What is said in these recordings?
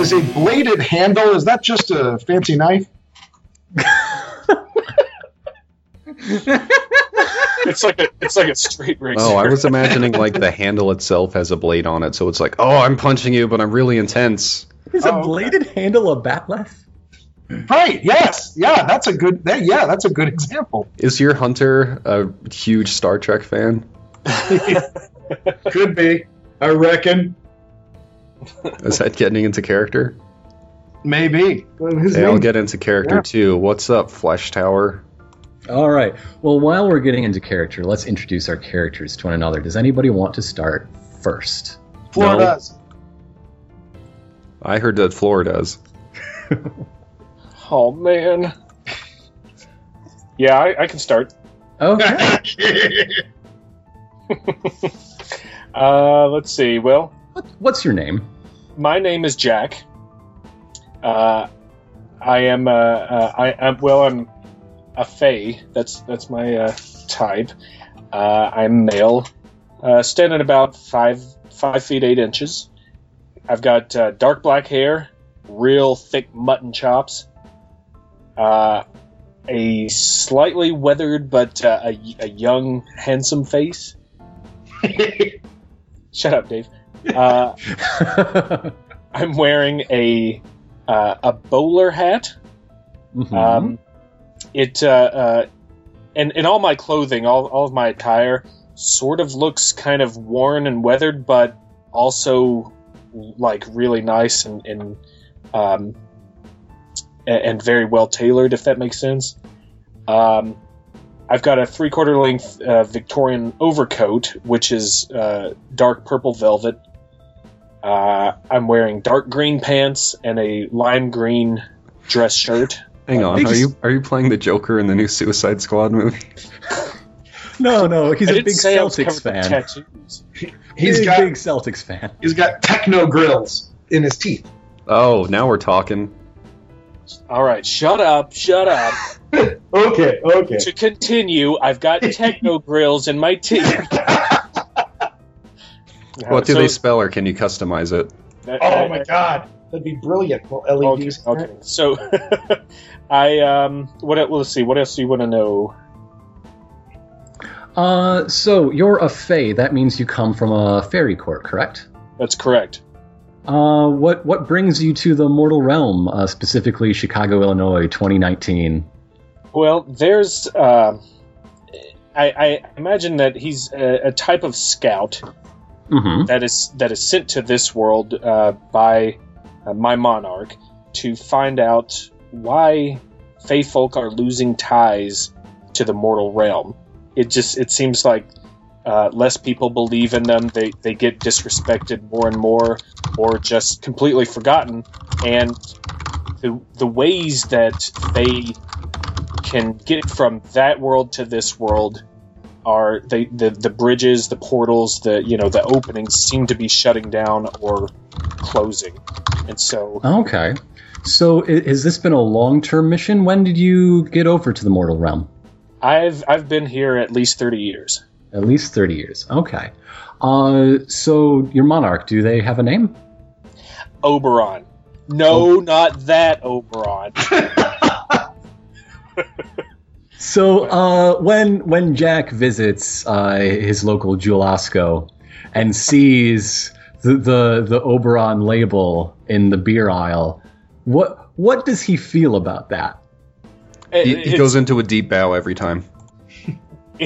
is a bladed handle. Is that just a fancy knife? It's like a it's like a straight razor. Oh, I was imagining like the handle itself has a blade on it, so it's like, oh, I'm punching you, but I'm really intense. Is Oh, a okay. bladed handle a bat'leth? Right. Yes. Yeah. That's a good. That, yeah. That's a good example. Is your hunter a huge Star Trek fan? Could be. I reckon. Is that getting into character? Maybe. Well, His Hey, I'll get into character Yeah. too. What's up, Flesh Tower? All right. Well, while we're getting into character, let's introduce our characters to one another. Does anybody want to start first? Floor No. does. I heard that Floor does. Oh man. Yeah, I, I can start. Okay. Uh, let's see. Well, What- What's your name? my name is Jack. Uh, I am. Uh, uh, I am. Well, I'm a Fae. That's that's my uh, type. Uh, I'm male. Uh, standing about five five feet eight inches. I've got uh, dark black hair, real thick mutton chops. Uh, a slightly weathered but uh, a, a young, handsome face. Shut up, Dave. Uh, I'm wearing a uh, a bowler hat. Mhm. Um, it uh, uh, and and all my clothing, all all of my attire, sort of looks kind of worn and weathered, but also like really nice and and um, and very well tailored, if that makes sense. Um, I've got a three quarter length uh, Victorian overcoat, which is uh, dark purple velvet. Uh, I'm wearing dark green pants and a lime green dress shirt. Hang on, are you are you playing the Joker in the new Suicide Squad movie? no, no, he's I a big say I was Celtics fan. with tattoos. He's Big, got big Celtics fan. he's got techno grills in his teeth. Oh, now we're talking. All right, shut up, shut up. Okay, okay. to continue, I've got techno grills in my teeth. What do So- they spell, or can you customize it? Oh my god, that'd be brilliant. Well, LEDs. okay. So, I um, what? el- Let's see. What else do you want to know? Uh, so you're a Fae. That means you come from a fairy court, correct? That's correct. Uh, what what brings you to the mortal realm, uh, specifically Chicago, Illinois, 2019? Well, there's. Uh, I, I imagine that he's a, a type of scout Mm-hmm. that is that is sent to this world uh, by uh, my monarch to find out why Fey folk are losing ties to the mortal realm. It just it seems like uh, less people believe in them. They they get disrespected more and more, or just completely forgotten. And the the ways that they can get from that world to this world are they the the bridges, the portals, the you know the openings seem to be shutting down or closing, and so Okay. So i- has this been a long term mission? When did you get over to the mortal realm? I've I've been here at least thirty years. At least 30 years. Okay. Uh, so your monarch, do they have a name? Oberon, no, not that Oberon. So uh, when when Jack visits uh, his local Jewel-Osco and sees the, the the Oberon label in the beer aisle, what what does he feel about that? It- He, he goes into a deep bow every time.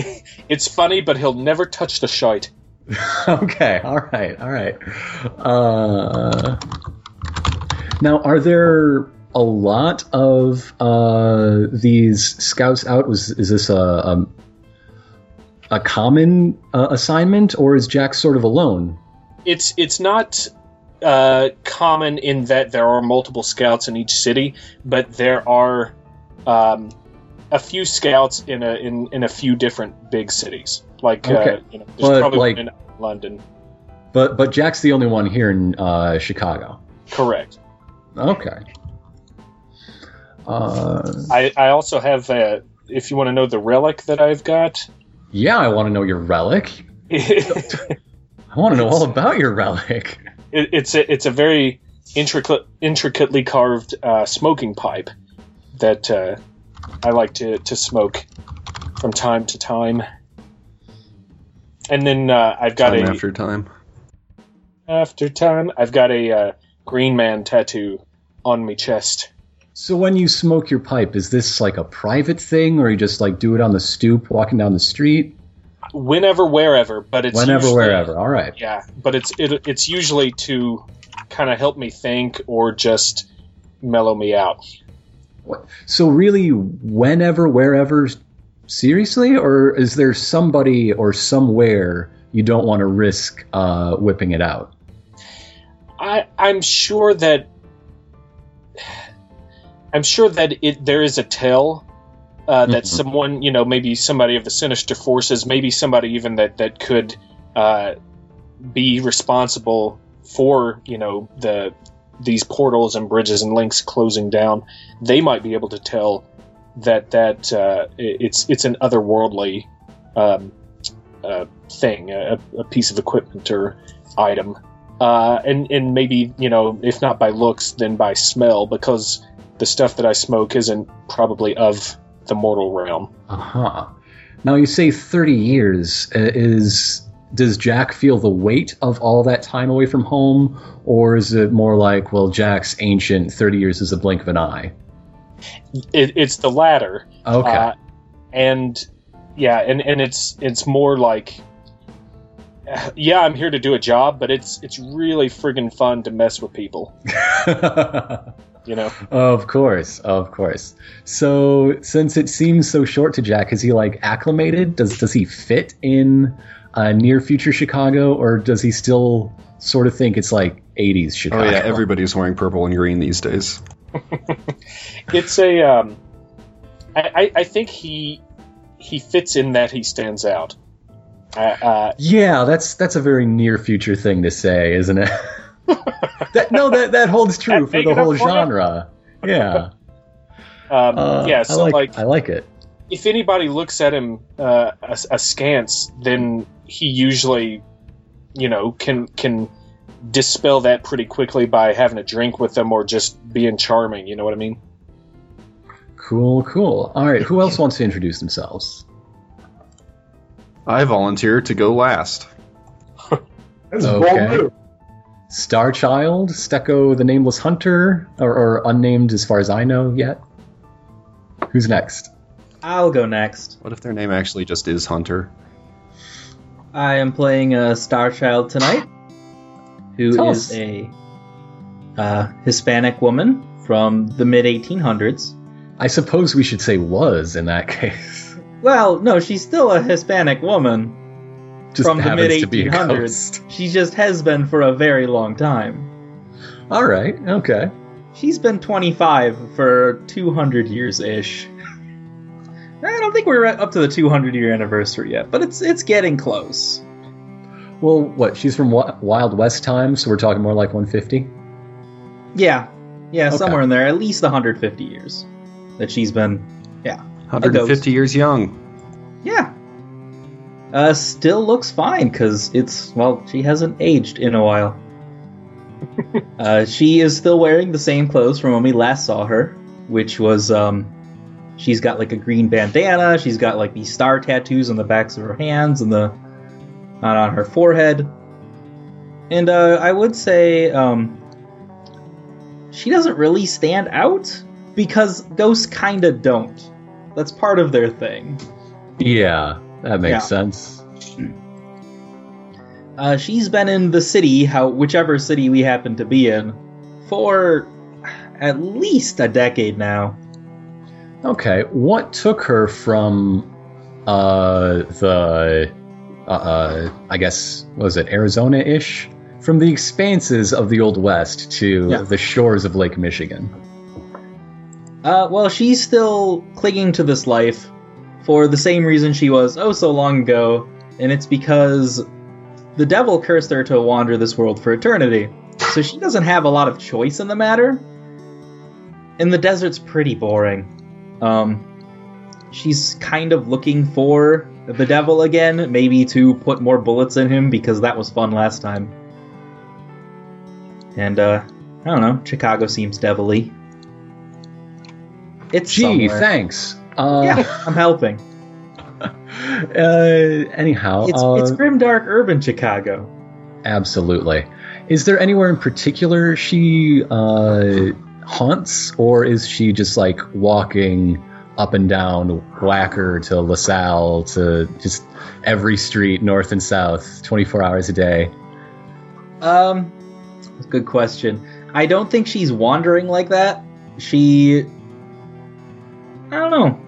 it's funny, but he'll never touch the shite. okay, all right, all right. Uh, now, are there a lot of uh, these scouts out? Was is this a a, a common uh, assignment, or is Jack sort of alone? it's it's not uh, common in that there are multiple scouts in each city, but there are um, a few scouts in a in, in a few different big cities. Like Okay. uh, you know, there's But, probably like- one in London. But but Jack's the only one here in uh, Chicago. Correct. Okay. Uh, I, I also have uh, if you want to know the relic that I've got. yeah, I want to know your relic. I want to know all about your relic. it's a it's a very intricate, intricately carved uh, smoking pipe that uh, I like to, to smoke from time to time. And then uh, I've got Time a after time. after time. I've got a uh, Green Man tattoo on my chest. So when you smoke your pipe, is this like a private thing, or you just like do it on the stoop, walking down the street? Whenever, wherever, but it's Whenever, usually- wherever. All right. Yeah, but it's it, it's usually to kind of help me think or just mellow me out. So really, whenever, wherever, seriously, or is there somebody or somewhere you don't want to risk uh, whipping it out? I I'm sure that I'm sure that it there is a tell uh, that Mhm. someone you know maybe somebody of the sinister forces maybe somebody even that that could uh, be responsible for you know the these portals and bridges and links closing down they might be able to tell that that uh, it's it's an otherworldly um, uh, thing a, a piece of equipment or item uh, and and maybe you know if not by looks then by smell because the stuff that I smoke isn't probably of the mortal realm. Uh huh. Now you say thirty years uh, is. Does Jack feel the weight of all that time away from home, or is it more like, well, Jack's ancient, thirty years is a blink of an eye? It, it's the latter, Okay. uh, and yeah, and and it's it's more like. Yeah, I'm here to do a job, but it's it's really friggin' fun to mess with people. You know, Of course, of course. So, since it seems so short to Jack, is he like acclimated? Does does he fit in uh, near future Chicago, or does he still sort of think it's like '80s Chicago? Oh Chicago? yeah, everybody's wearing purple and green these days. it's a. Um, I, I I think he he fits in that he stands out. Uh, uh, Yeah, that's that's a very near future thing to say, isn't it? that, no, that that holds true That for the whole enough for you? genre. Yeah, um, uh, yeah. I So like, like I like it. if anybody looks at him uh, as- askance, then he usually, you know, can can dispel that pretty quickly by having a drink with them or just being charming. You know what I mean? Cool, cool. All right, who else wants to introduce themselves? I volunteer to go last. That's Okay. bold move. Starchild, Stecco, the Nameless Hunter, or, or unnamed as far as I know yet. Who's next? I'll go next. What if their name actually just is Hunter? I am playing a Starchild tonight, who is Tell us. a uh, Hispanic woman from the mid 1800s. I suppose we should say was in that case. Well, no, she's still a Hispanic woman Just from the mid to be a 1800s. She just has been for a very long time. All right, okay. She's been 25 for 200 years ish. I don't think we're up to the 200 year anniversary yet, but it's it's getting close. Well, what? She's from Wild West times, so we're talking more like 150. Yeah, yeah, Okay. somewhere in there, at least 150 years that she's been. Yeah, 150 years young. Yeah. Uh, still looks fine because it's well, she hasn't aged in a while. uh, she is still wearing the same clothes from when we last saw her, which was um, she's got like a green bandana. She's got like these star tattoos on the backs of her hands and the and on her forehead. And uh, I would say um, she doesn't really stand out because ghosts kind of don't. That's part of their thing. Yeah, that makes Yeah. sense. Uh, she's been in the city, how whichever city we happen to be in, for at least a decade now. Okay, what took her from uh, the, uh, uh, I guess, what was it Arizona ish? From the expanses of the Old West to Yeah. the shores of Lake Michigan. Uh, well, she's still clinging to this life for the same reason she was oh so long ago, and it's because the devil cursed her to wander this world for eternity. So she doesn't have a lot of choice in the matter. And the desert's pretty boring. Um, she's kind of looking for the devil again, maybe to put more bullets in him because that was fun last time. And uh, I don't know. Chicago seems devilly. It's Gee, somewhere. thanks. Uh, Yeah, I'm helping. uh, anyhow, It's uh, it's grimdark urban Chicago. absolutely. Is there anywhere in particular she uh, haunts, or is she just like walking up and down Wacker to LaSalle to just every street north and south, 24 hours a day? Um, good question. I don't think she's wandering like that. She, I don't know.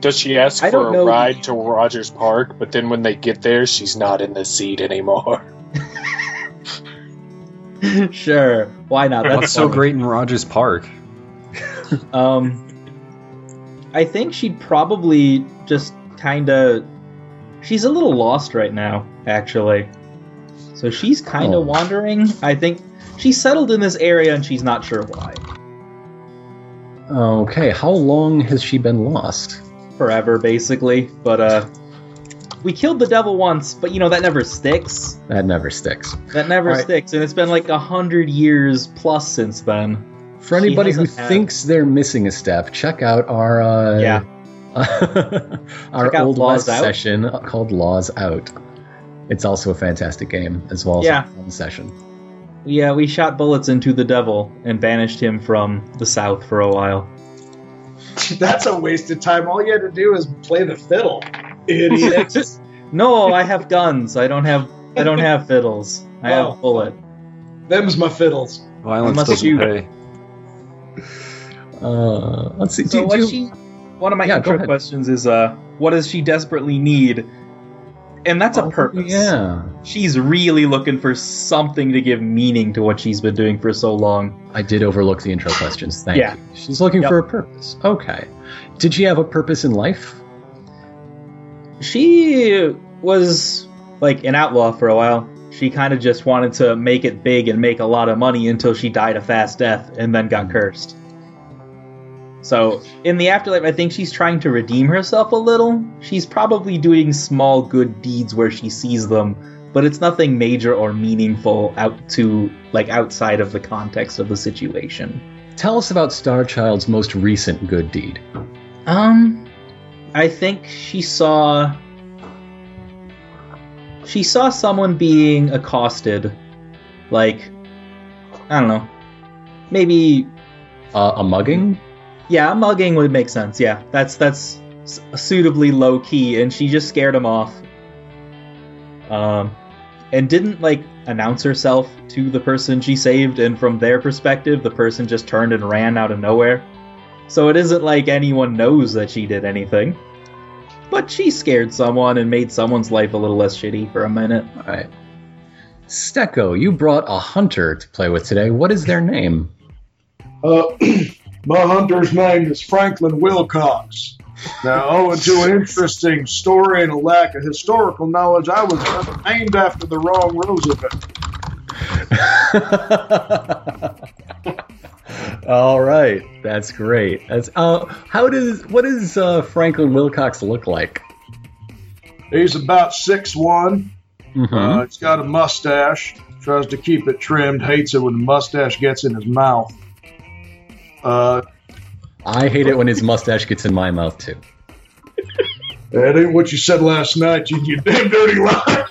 Does she ask I for a know- ride to Rogers Park, but then when they get there, she's not in the seat anymore? sure, why not? That's What's so funny. great in Rogers Park? Um, I think she'd probably just kind of. She's a little lost right now, actually. So she's kind of Oh. wandering. I think she's settled in this area and she's not sure why. Okay, how long has she been lost? Forever, basically. But, uh. We killed the devil once, but you know, that never sticks. That never sticks. That never Alright. sticks, and it's been like a hundred years plus since then. For anybody who had- thinks they're missing a step, check out our uh, Yeah. our Check old Laws West Out. session called Laws Out. It's also a fantastic game as well as Yeah. a fun session. Yeah, we shot bullets into the devil and banished him from the south for a while. That's a waste of time. All you had to do is play the fiddle. Idiot. No, I have guns. I don't have. I don't have fiddles. I Oh. have bullet. Them's my fiddles. Violence Unless doesn't you- pay. Uh, let's see. So do, what do- she? One of my Yeah, intro questions is, uh, what does she desperately need? And that's a Oh, purpose. Yeah, She's really looking for something to give meaning to what she's been doing for so long. I did overlook the intro questions. Thank Yeah. you. She's looking Yep. for a purpose. Okay. Did she have a purpose in life? She was like an outlaw for a while. She kind of just wanted to make it big and make a lot of money until she died a fast death and then got hmm. cursed. So, in the afterlife, I think she's trying to redeem herself a little. She's probably doing small good deeds where she sees them, but it's nothing major or meaningful out to like outside of the context of the situation. Tell us about Starchild's most recent good deed. Um, I think she saw. She saw someone being accosted, like, I don't know, maybe Uh, a mugging? Yeah, mugging would make sense. Yeah, that's that's suitably low key, and she just scared him off. Um, and didn't like announce herself to the person she saved, and from their perspective, the person just turned and ran out of nowhere. So it isn't like anyone knows that she did anything. But she scared someone and made someone's life a little less shitty for a minute. All right. Stecco, you brought a hunter to play with today. What is their name? Uh, my hunter's name is Franklin Wilcox. Now, owing to an interesting story and a lack of historical knowledge, I was named after the wrong Roosevelt. All right, that's great. That's uh, how does what does uh, Franklin Wilcox look like? He's about six one. Mm-hmm. Uh, he's got a mustache. Tries to keep it trimmed. Hates it when the mustache gets in his mouth. Uh, I hate it when his mustache gets in my mouth too. that ain't what you said last night. You, you damn dirty liar.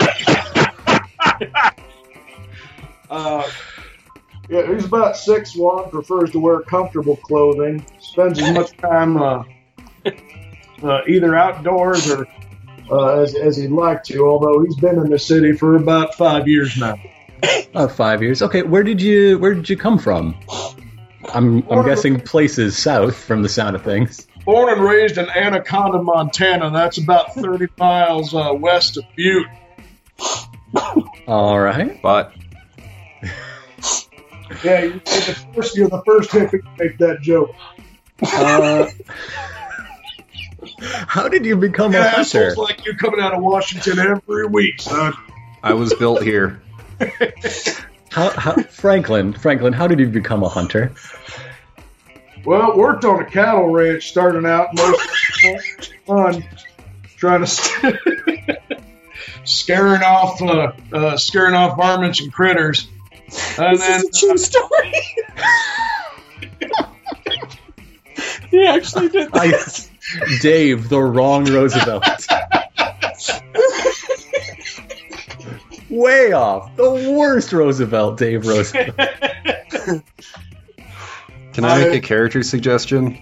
uh, yeah, he's about six one. Prefers to wear comfortable clothing. Spends as much time uh, uh, either outdoors or uh, as, as he'd like to. Although he's been in the city for about five years now. About five years. Okay, where did you where did you come from? I'm I'm guessing places south from the sound of things. Born and raised in Anaconda, Montana. That's about 30 miles uh, west of Butte. All right. But Yeah, you're the first, you're the first hippie to make that joke. Uh, how did you become a Yeah, hunter? assholes like you coming out of Washington every week, son. I was built here. How, how, Franklin, Franklin, how did you become a hunter? Well, worked on a cattle ranch starting out most fun, trying to st- scaring off uh, uh, scaring off varmints and critters. And then True story. he actually did that. I, Dave, the wrong Roosevelt. Way off. The worst Roosevelt, Dave Roosevelt. Can I make a character suggestion?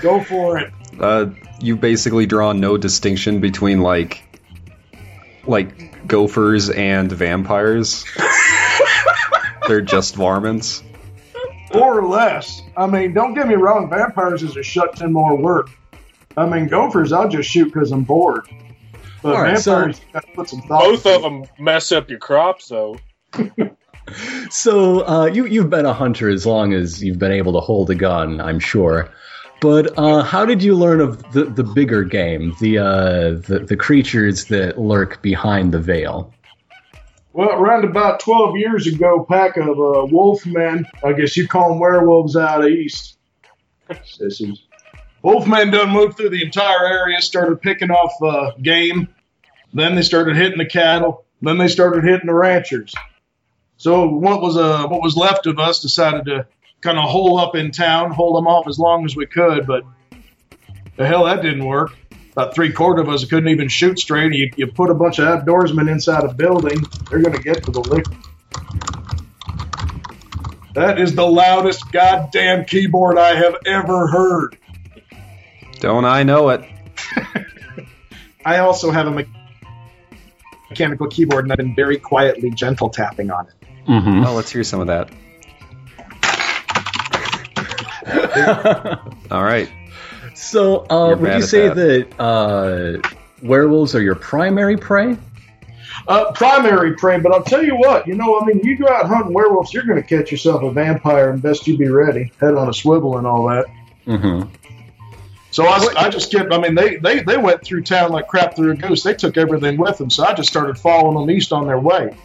go for it. Uh, you basically draw no distinction between like like gophers and vampires. They're just varmints. Or less. I mean, don't get me wrong, vampires is a shut ton more work. I mean, gophers, I'll just shoot because I'm bored. But All right, so- you put some Both of them mess up your crops, though. So uh, you you've been a hunter as long as you've been able to hold a gun, I'm sure. But uh, how did you learn of the, the bigger game, the, uh, the the creatures that lurk behind the veil? Well, around about 12 years ago, pack of uh, wolfmen, I guess you call them werewolves out east. Sissies. Wolfmen done moved through the entire area, started picking off uh, game. Then they started hitting the cattle. Then they started hitting the ranchers. So what was uh, what was left of us decided to kind of hole up in town, hold them off as long as we could. But the hell, that didn't work. About three quarter of us couldn't even shoot straight. You, you put a bunch of outdoorsmen inside a building, they're going to get to the liquor. That is the loudest goddamn keyboard I have ever heard. Don't I know it? I also have a me- mechanical keyboard, and I've been very quietly gentle tapping on it. Mm-hmm. Oh, let's hear some of that. All right. so uh, would you say that. that uh, werewolves are your primary prey? Uh, primary prey, but I'll tell you what, you know, I mean, you go out hunting werewolves, you're going to catch yourself a vampire, and best you be ready, head on a swivel and all that. Mm-hmm. So I, I just kept, I mean, they, they, they went through town like crap through a goose. They took everything with them. So I just started following them east on their way,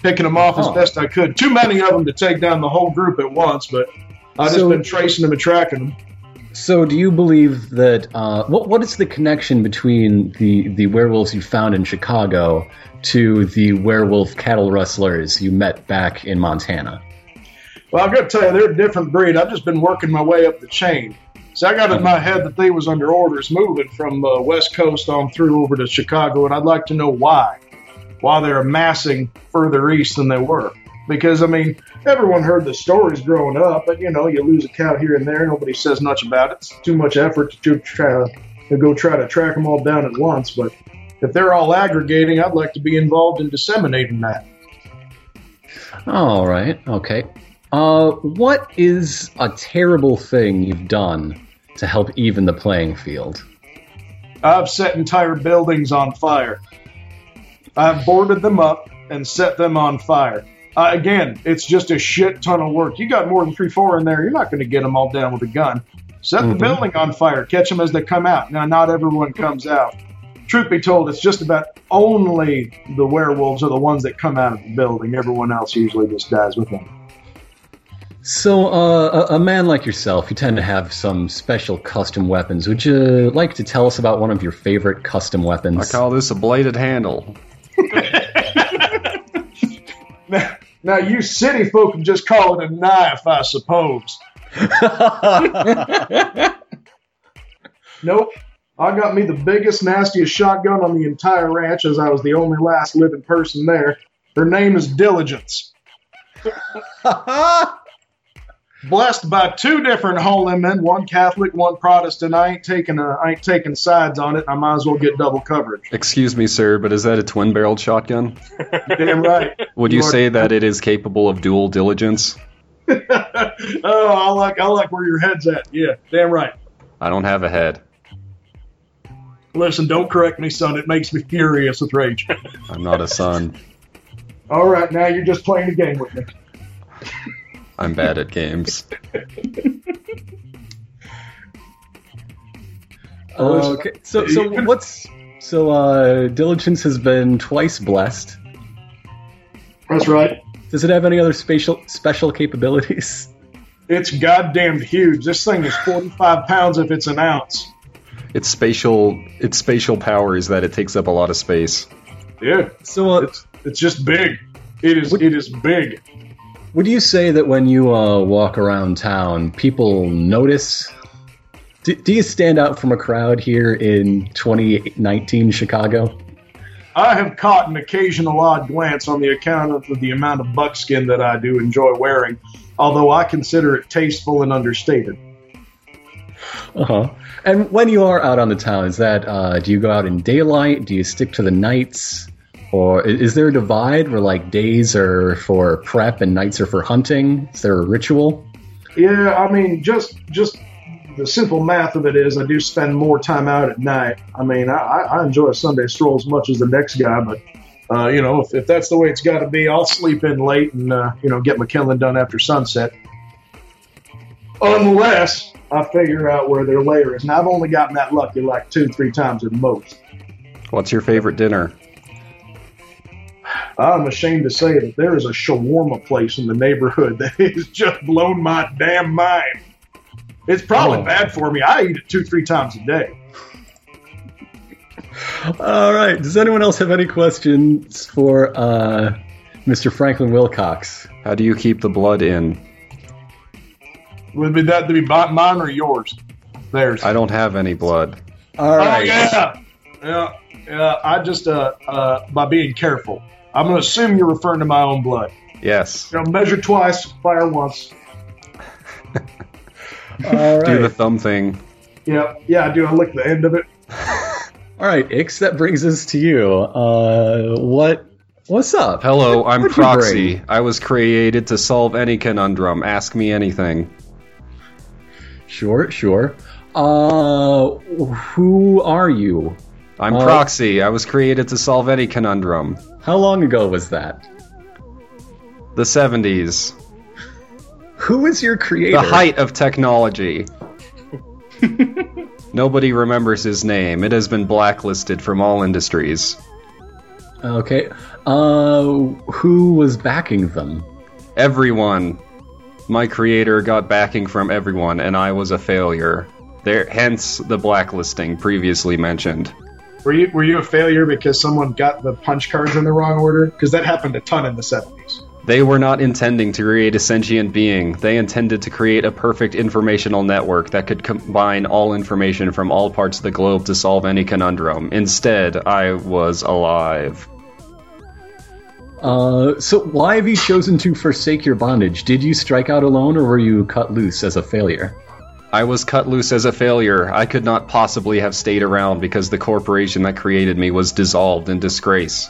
picking them off as Oh. best I could. Too many of them to take down the whole group at once, but I just So- been tracing them and tracking them. So, do you believe that uh, what what is the connection between the the werewolves you found in Chicago to the werewolf cattle rustlers you met back in Montana? Well, I've got to tell you, they're a different breed. I've just been working my way up the chain. So I got it in my head that they was under orders moving from uh, West Coast on through over to Chicago, and I'd like to know why. Why they're amassing further east than they were. Because, I mean, everyone heard the stories growing up, but, you know, you lose a cow here and there, nobody says much about it. It's too much effort to try to go try to track them all down at once. But if they're all aggregating, I'd like to be involved in disseminating that. All right, okay. Uh, what is a terrible thing you've done to help even the playing field? I've set entire buildings on fire. I've boarded them up and set them on fire. Uh, again, it's just a shit ton of work. You got more than three, four in there. You're not going to get them all down with a gun. Set the Mhm. building on fire. Catch them as they come out. Now, not everyone comes out. Truth be told, it's just about only the werewolves are the ones that come out of the building. Everyone else usually just dies with them. So, uh, a, a man like yourself, you tend to have some special custom weapons. Would you like to tell us about one of your favorite custom weapons? I call this a bladed handle. Now, now you city folk can just call it a knife, I suppose. Nope. I got me the biggest, nastiest shotgun on the entire ranch, as I was the only last living person there. Her name is Diligence. Blessed by two different holy men, one Catholic, one Protestant. I ain't taking a, I ain't taking sides on it. I might as well get double coverage. Excuse me, sir, but is that a twin barreled shotgun? Damn right. Would you You say that it is capable of dual diligence? oh, I like, I like where your head's at. Yeah, damn right. I don't have a head. Listen, don't correct me, son. It makes me furious with rage. I'm not a son. All right, now you're just playing a game with me. I'm bad at games. Uh, okay, so so what's so uh, diligence has been twice blessed. That's right. Does it have any other special special capabilities? It's goddamn huge. This thing is 45 pounds if it's an ounce. Its spatial its spatial power is that it takes up a lot of space. Yeah, So uh, it's it's just big. It is What- it is big. Would you say that when you uh, walk around town, people notice? Do, do you stand out from a crowd here in 2019 Chicago? I have caught an occasional odd glance on the account of the amount of buckskin that I do enjoy wearing, although I consider it tasteful and understated. Uh huh. And when you are out on the town, is that uh, do you go out in daylight? Do you stick to the nights? Or is there a divide where like days are for prep and nights are for hunting? Is there a ritual? Yeah, I mean, just just the simple math of it is, I do spend more time out at night. I mean, I, I I enjoy a Sunday stroll as much as the next guy, but uh, you know, if, if that's the way it's got to be, I'll sleep in late and uh, you know get my killing done after sunset. Unless I figure out where their lair is, and I've only gotten that lucky like two, three times at most. What's your favorite dinner? I'm ashamed to say that there is a shawarma place in the neighborhood that has just blown my damn mind. It's probably Oh. bad for me. I eat it two, three times a day. All right. Does anyone else have any questions for uh, Mr. Franklin Wilcox? How do you keep the blood in? Would be that to be mine or yours? Theirs. I don't have any blood. All right. Oh yeah, yeah, yeah. I just uh uh by being careful. I'm gonna assume you're referring to my own blood. Yes. You know, measure twice, fire once. All right. Do the thumb thing. Yeah, yeah. I do. I lick the end of it. All right, Ix. That brings us to you. Uh, what? What's up? Hello, I'm Proxy. I was created to solve any conundrum. Ask me anything. Sure, sure. Uh, who are you? I'm Proxy. I was created to solve any conundrum. How long ago was that? The 70s. Who is your creator? The height of technology. Nobody remembers his name. It has been blacklisted from all industries. Okay. Uh, who was backing them? Everyone. My creator got backing from everyone, and I was a failure. There, hence the blacklisting previously mentioned. Were you were you a failure because someone got the punch cards in the wrong order? Because that happened a ton in the seventies. They were not intending to create a sentient being. They intended to create a perfect informational network that could combine all information from all parts of the globe to solve any conundrum. Instead, I was alive. Uh, so why have you chosen to forsake your bondage? Did you strike out alone, or were you cut loose as a failure? I was cut loose as a failure. I could not possibly have stayed around because the corporation that created me was dissolved in disgrace.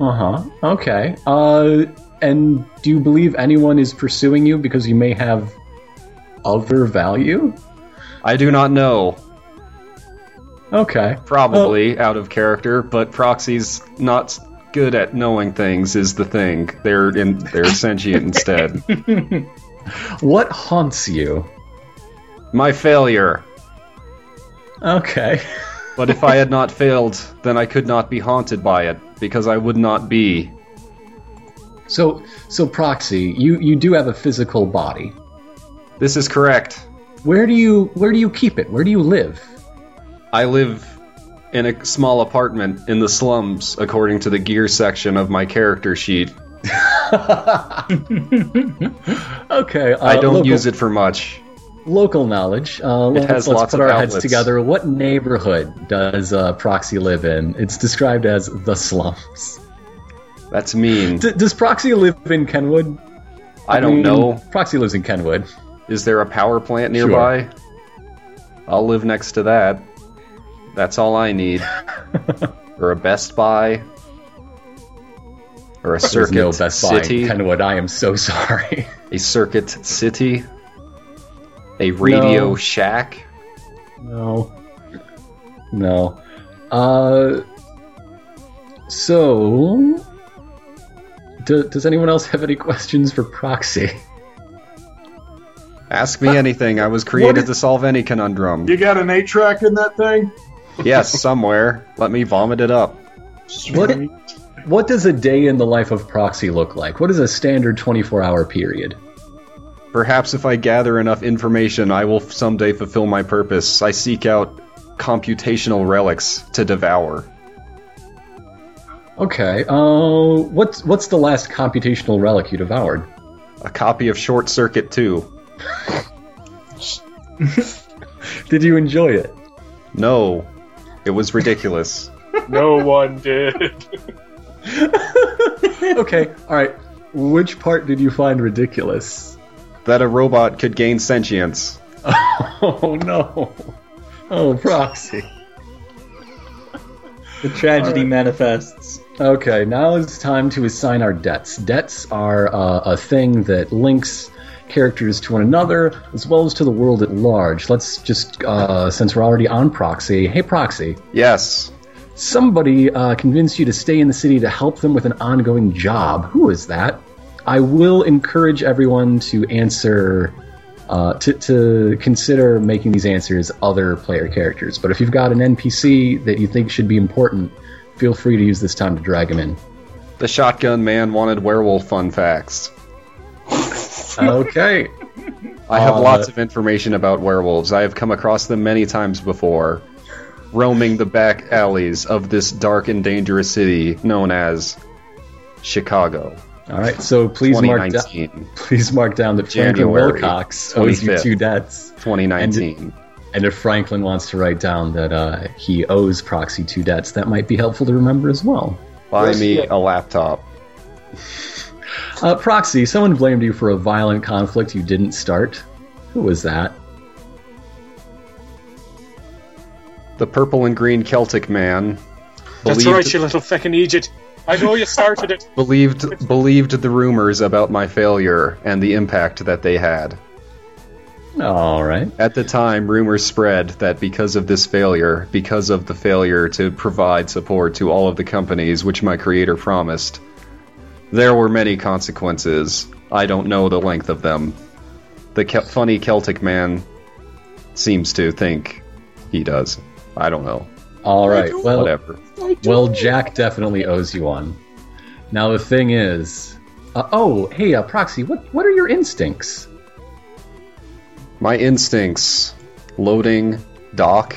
Uh huh. Okay. Uh, and do you believe anyone is pursuing you because you may have other value? I do not know. Okay. Probably out of character, but Proxy's not good at knowing things is the thing. They're in they're sentient instead. What haunts you? My failure. Okay. But if I had not failed, then I could not be haunted by it, because I would not be. So, so proxy, you you do have a physical body. This is correct. Where do you where do you keep it? Where do you live? I live in a small apartment in the slums, according to the gear section of my character sheet. okay. Uh, I don't local, use it for much. Local knowledge. Uh, let's, has let's lots put of our heads together. What neighborhood does uh, Proxy live in? It's described as the slums. That's mean. D- does Proxy live in Kenwood? I don't mean, know. Proxy lives in Kenwood. Is there a power plant nearby? I'll live next to that. That's all I need. or a Best Buy. Or a Circuit no Best Buy City. in Kenwood. I am so sorry. A Circuit City. A Radio No. Shack. No. No. Uh. So. Do, does anyone else have any questions for Proxy? Ask me anything. I was created to solve any conundrum. You got an eight track in that thing? yes, somewhere. Let me vomit it up. What, what does a day in the life of Proxy look like? What is a standard 24 hour period? Perhaps if I gather enough information, I will someday fulfill my purpose. I seek out computational relics to devour. Okay. Uh, what's what's the last computational relic you devoured? A copy of Short Circuit 2. Did you enjoy it? No, it was ridiculous. No one did. okay. All right. Which part did you find ridiculous? that a robot could gain sentience. Oh no. Oh, proxy. The tragedy Alright. manifests. Okay, now it's time to assign our debts. Debts are uh, a thing that links characters to one another as well as to the world at large. Let's just, uh, since we're already on Proxy, hey Proxy, Yes, somebody uh, convinced you to stay in the city to help them with an ongoing job. Who is that? I will encourage everyone to answer, uh, to, to consider making these answers other player characters. But if you've got an NPC that you think should be important, feel free to use this time to drag him in. the shotgun man wanted werewolf fun facts. Okay. I have Uh, lots of information about werewolves. I have come across them many times before, roaming the back alleys of this dark and dangerous city known as Chicago. All right. So please mark down. 2019. Please mark down that Franklin January Wilcox owes you two debts. 2019. And if Franklin wants to write down that uh, he owes Proxy two debts, that might be helpful to remember as well. Buy me a laptop. Uh, Proxy, someone blamed you for a violent conflict you didn't start. Who was that? The purple and green Celtic man That's right, you little feckin' Egypt. I know you started it. believed believed the rumors about my failure and the impact that they had. All right. At the time, rumors spread that because of this failure, because of the failure to provide support to all of the companies which my creator promised, there were many consequences. I don't know the length of them. The Ke- funny Celtic man seems to think he does. I don't know. All right. Well, Whatever. well, Jack definitely owes you one. Now the thing is, uh, oh, hey, uh, Proxy, what what are your instincts? My instincts loading, dock,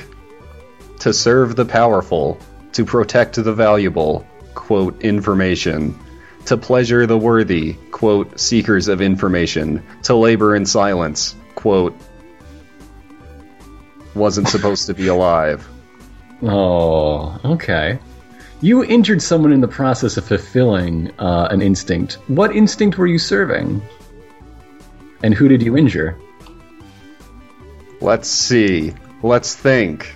to serve the powerful, to protect the valuable, quote, information, to pleasure the worthy, quote, seekers of information, to labor in silence, quote, wasn't supposed to be alive. Oh, okay. You injured someone in the process of fulfilling uh, an instinct. What instinct were you serving? And who did you injure? Let's see. Let's think.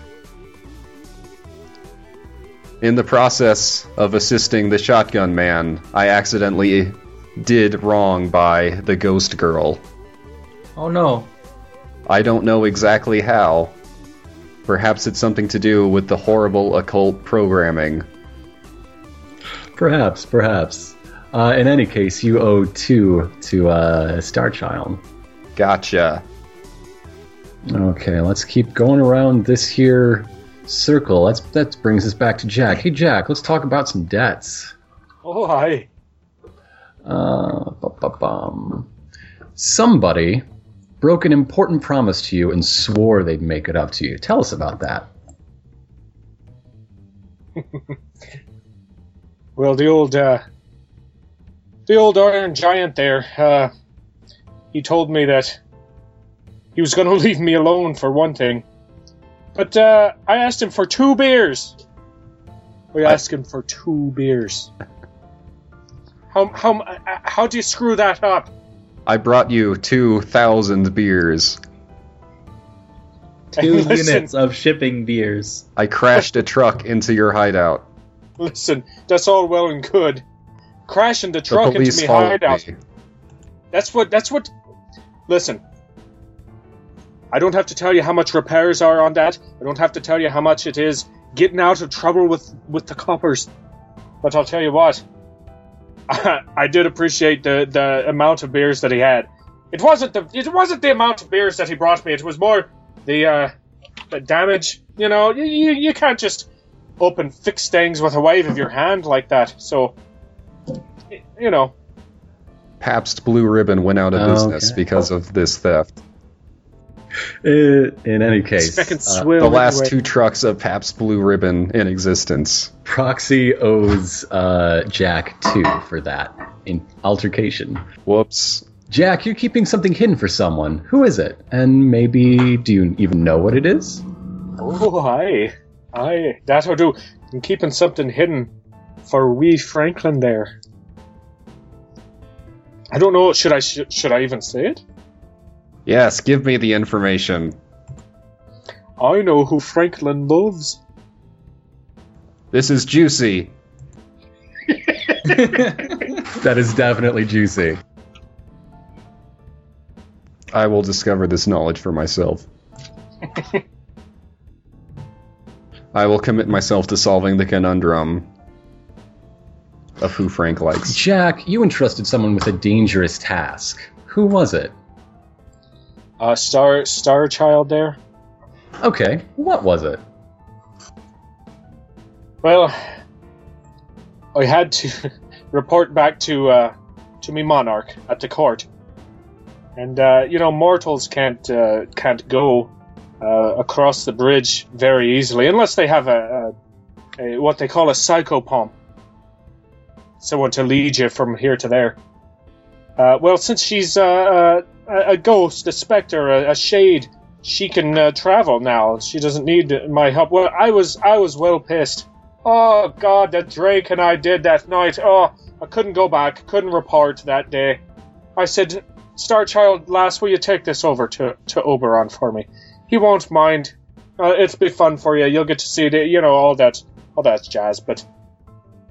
In the process of assisting the shotgun man, I accidentally did wrong by the ghost girl. Oh no. I don't know exactly how. Perhaps it's something to do with the horrible occult programming. Perhaps, perhaps. Uh, in any case, you owe two to uh, Starchild. Gotcha. Okay, let's keep going around this here circle. Let's that brings us back to Jack. Hey, Jack, let's talk about some debts. Oh, hi. Uh. Somebody broke an important promise to you and swore they'd make it up to you. Tell us about that. Well, the old, uh, the old Iron Giant there, uh, he told me that he was going to leave me alone for one thing. But, uh, I asked him for two beers. We asked him for two beers. How, how, uh, how do you screw that up? I brought you 2,000 beers. Two Listen. units of shipping beers. I crashed a truck into your hideout. Listen, that's all well and good. Crashing the The truck into police me hideout. me. That's what. That's what. Listen. I don't have to tell you how much repairs are on that. I don't have to tell you how much it is getting out of trouble with with the coppers. But I'll tell you what. I did appreciate the the amount of beers that he had. It wasn't the it wasn't the amount of beers that he brought me. It was more the uh, the damage. You know, you, you you can't just open fix things with a wave of your hand like that. So, you know, Pabst Blue Ribbon went out of Oh, business okay. because of this theft. Uh, in any case, uh, The last two trucks of Pabst Blue Ribbon in existence. Proxy owes uh, Jack two for that in altercation. Whoops. Jack, you're keeping something hidden for someone. Who is it? And maybe do you even know what it is? Oh, aye. Aye. That I do. I'm keeping something hidden for wee Franklin there. I don't know. Should I sh- should I even say it? Yes, give me the information. I know who Franklin loves. This is juicy. That is definitely juicy. I will discover this knowledge for myself. I will commit myself to solving the conundrum of who Frank likes. Jack, you entrusted someone with a dangerous task. Who was it? Uh, Star Star Child there. Okay, what was it? Well, I had to report back to uh, to me monarch at the court, and uh, you know mortals can't uh, can't go uh, across the bridge very easily unless they have a, a, a what they call a psychopomp, someone to lead you from here to there. Uh, well, since she's uh, uh, a a ghost, a specter, a, a shade, she can uh, travel now. She doesn't need my help. Well, I was I was well pissed. Oh God, that Drake and I did that night. Oh, I couldn't go back, couldn't report that day. I said, Starchild, lass, will you take this over to to Oberon for me? He won't mind. Uh, it'll be fun for you. You'll get to see the, you know, all that, all that jazz. But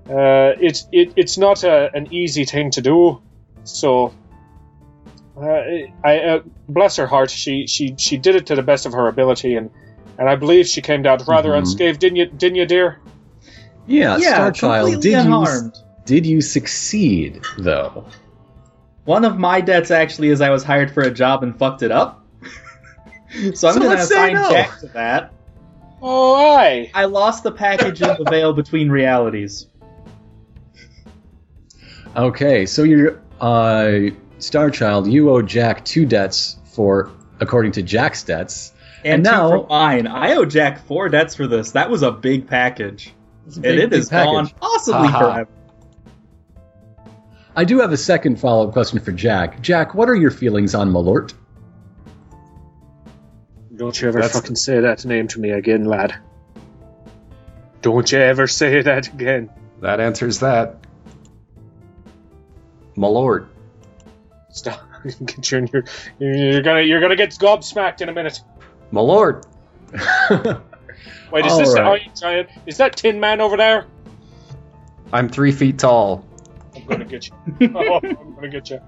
uh, it's it, it's not a, an easy thing to do. So, uh, I uh, bless her heart, she she she did it to the best of her ability, and and I believe she came out rather Mhm. unscathed. Didn't you? Didn't you, dear? Yeah, yeah, Starchild, completely did you did you succeed though? One of my debts actually is I was hired for a job and fucked it up. so I'm So going to let's say assign no. Jack to that. Oh, aye. I lost the package in the veil between realities. Okay, so you're uh Starchild, you owe Jack two debts for according to Jack's debts. And, And now- for mine. I owe Jack four debts for this. That was a big package. and big, it big is gone package. possibly Haha. forever. I do have a second follow-up question for Jack. Jack, what are your feelings on Malort? Don't you ever That's- fucking say that name to me again, lad. Don't you ever say that again. That answers that. Malort. Stop. Get you in your, you're gonna you're gonna get gobsmacked in a minute. My lord. Wait, is All this the right. Iron Giant? Is that Tin Man over there? I'm three feet tall. I'm gonna get you. Oh, I'm gonna get you.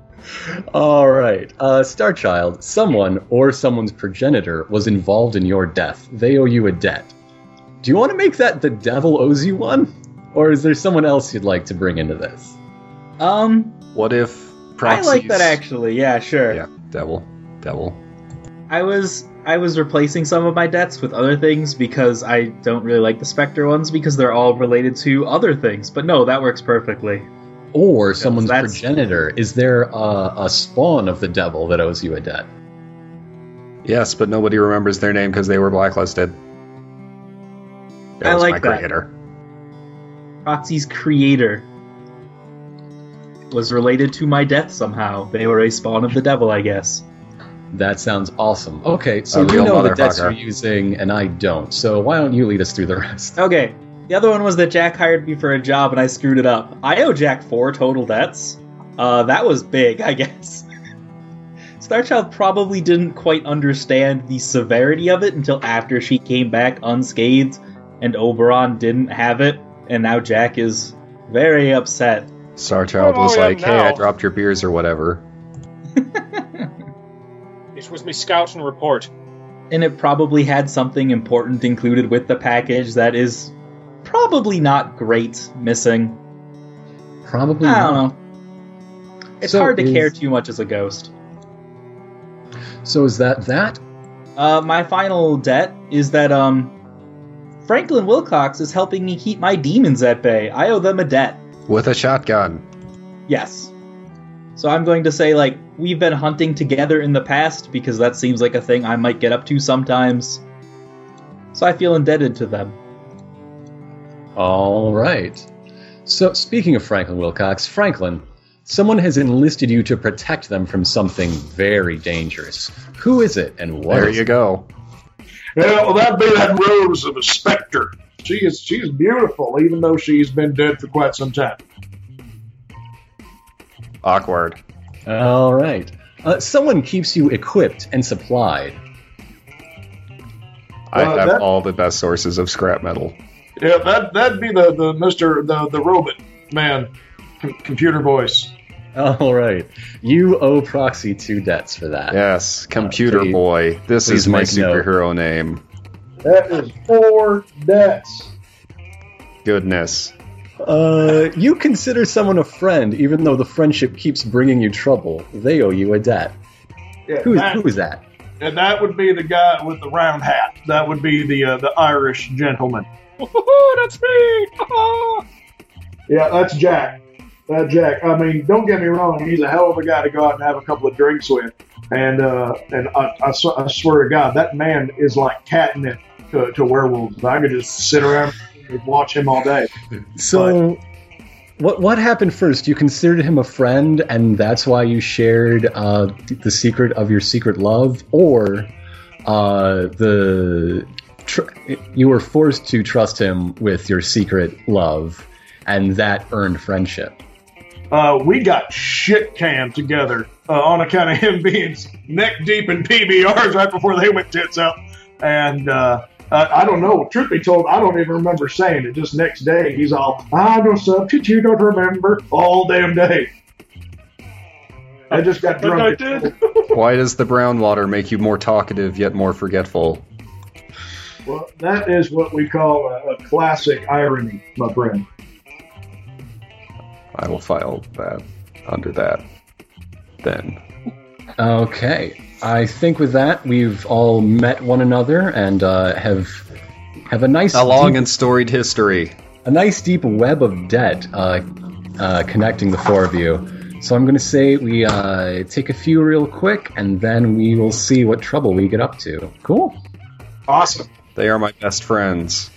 All right, uh, Starchild, someone or someone's progenitor was involved in your death. They owe you a debt. Do you want to make that the devil owes you one, or is there someone else you'd like to bring into this? Um, What if I like that actually. Yeah, sure. Yeah, devil. Devil. I was I was replacing some of my debts with other things because I don't really like the Spectre ones because they're all related to other things. But no, that works perfectly. Or someone's that's- progenitor? Is there a, a spawn of the devil that owes you a debt? Yes, but nobody remembers their name because they were blacklisted. That I like my that. creator. Proxy's creator was related to my death somehow. They were a spawn of the devil, I guess. That sounds awesome. Okay, so A you know the debts motherfucker. you're using, and I don't. So why don't you lead us through the rest? Okay. The other one was that Jack hired me for a job and I screwed it up. I owe Jack four total debts. Uh, that was big, I guess. Starchild probably didn't quite understand the severity of it until after she came back unscathed and Oberon didn't have it, and now Jack is very upset. Starchild was like, "Hey, I dropped your beers or whatever." It was me scouting report. And it probably had something important included with the package that is probably not great missing. Probably I not. don't know. It's So hard to is- care too much as a ghost. So is that that? Uh, my final debt is that um, Franklin Wilcox is helping me keep my demons at bay. I owe them a debt. With a shotgun. Yes. So I'm going to say, like, we've been hunting together in the past because that seems like a thing I might get up to sometimes. So I feel indebted to them. All right. So, speaking of Franklin Wilcox, Franklin, someone has enlisted you to protect them from something very dangerous. Who is it, and what? There is you it? go. Yeah, well, that'd be that Rose of a Spectre. She is she's beautiful, even though she's been dead for quite some time. Awkward. All right. Uh, someone keeps you equipped and supplied. I Well, have that- all the best sources of scrap metal. Yeah, that that'd be the the Mister the the robot man, com- computer voice. All right. You owe Proxy two debts for that. Yes, Computer please- Boy. This is my make note. superhero name. That is four debts. Goodness. Uh, you consider someone a friend, even though the friendship keeps bringing you trouble. They owe you a debt. Yeah, Who is, that, who is that? and that would be the guy with the round hat. That would be the uh, the Irish gentleman. That's me! Yeah, that's Jack. That Jack. I mean, don't get me wrong. He's a hell of a guy to go out and have a couple of drinks with. And uh, and I, I, I swear to God, that man is like catnip to, to werewolves. I could just sit around and watch him all day. So, what what happened first? You considered him a friend, and that's why you shared uh, the secret of your secret love, or uh, the tr- you were forced to trust him with your secret love, and that earned friendship. Uh, we got shit canned together uh, on account of him being neck deep in PBRs right before they went tits up. And uh, I don't know. Truth be told, I don't even remember saying it. Just next day, he's all, I don't substitute, You don't remember all damn day. I just got Like I drunk. did. Why does the brown water make you more talkative yet more forgetful? Well, that is what we call a, a classic irony, my friend. I will file that under that. Then. Okay, I think with that we've all met one another and uh, have have a nice A long deep- and storied history. a nice deep web of debt uh, uh, connecting the four of you. So I'm going to say we uh, take a few real quick, and then we will see what trouble we get up to. Cool. Awesome. They are my best friends.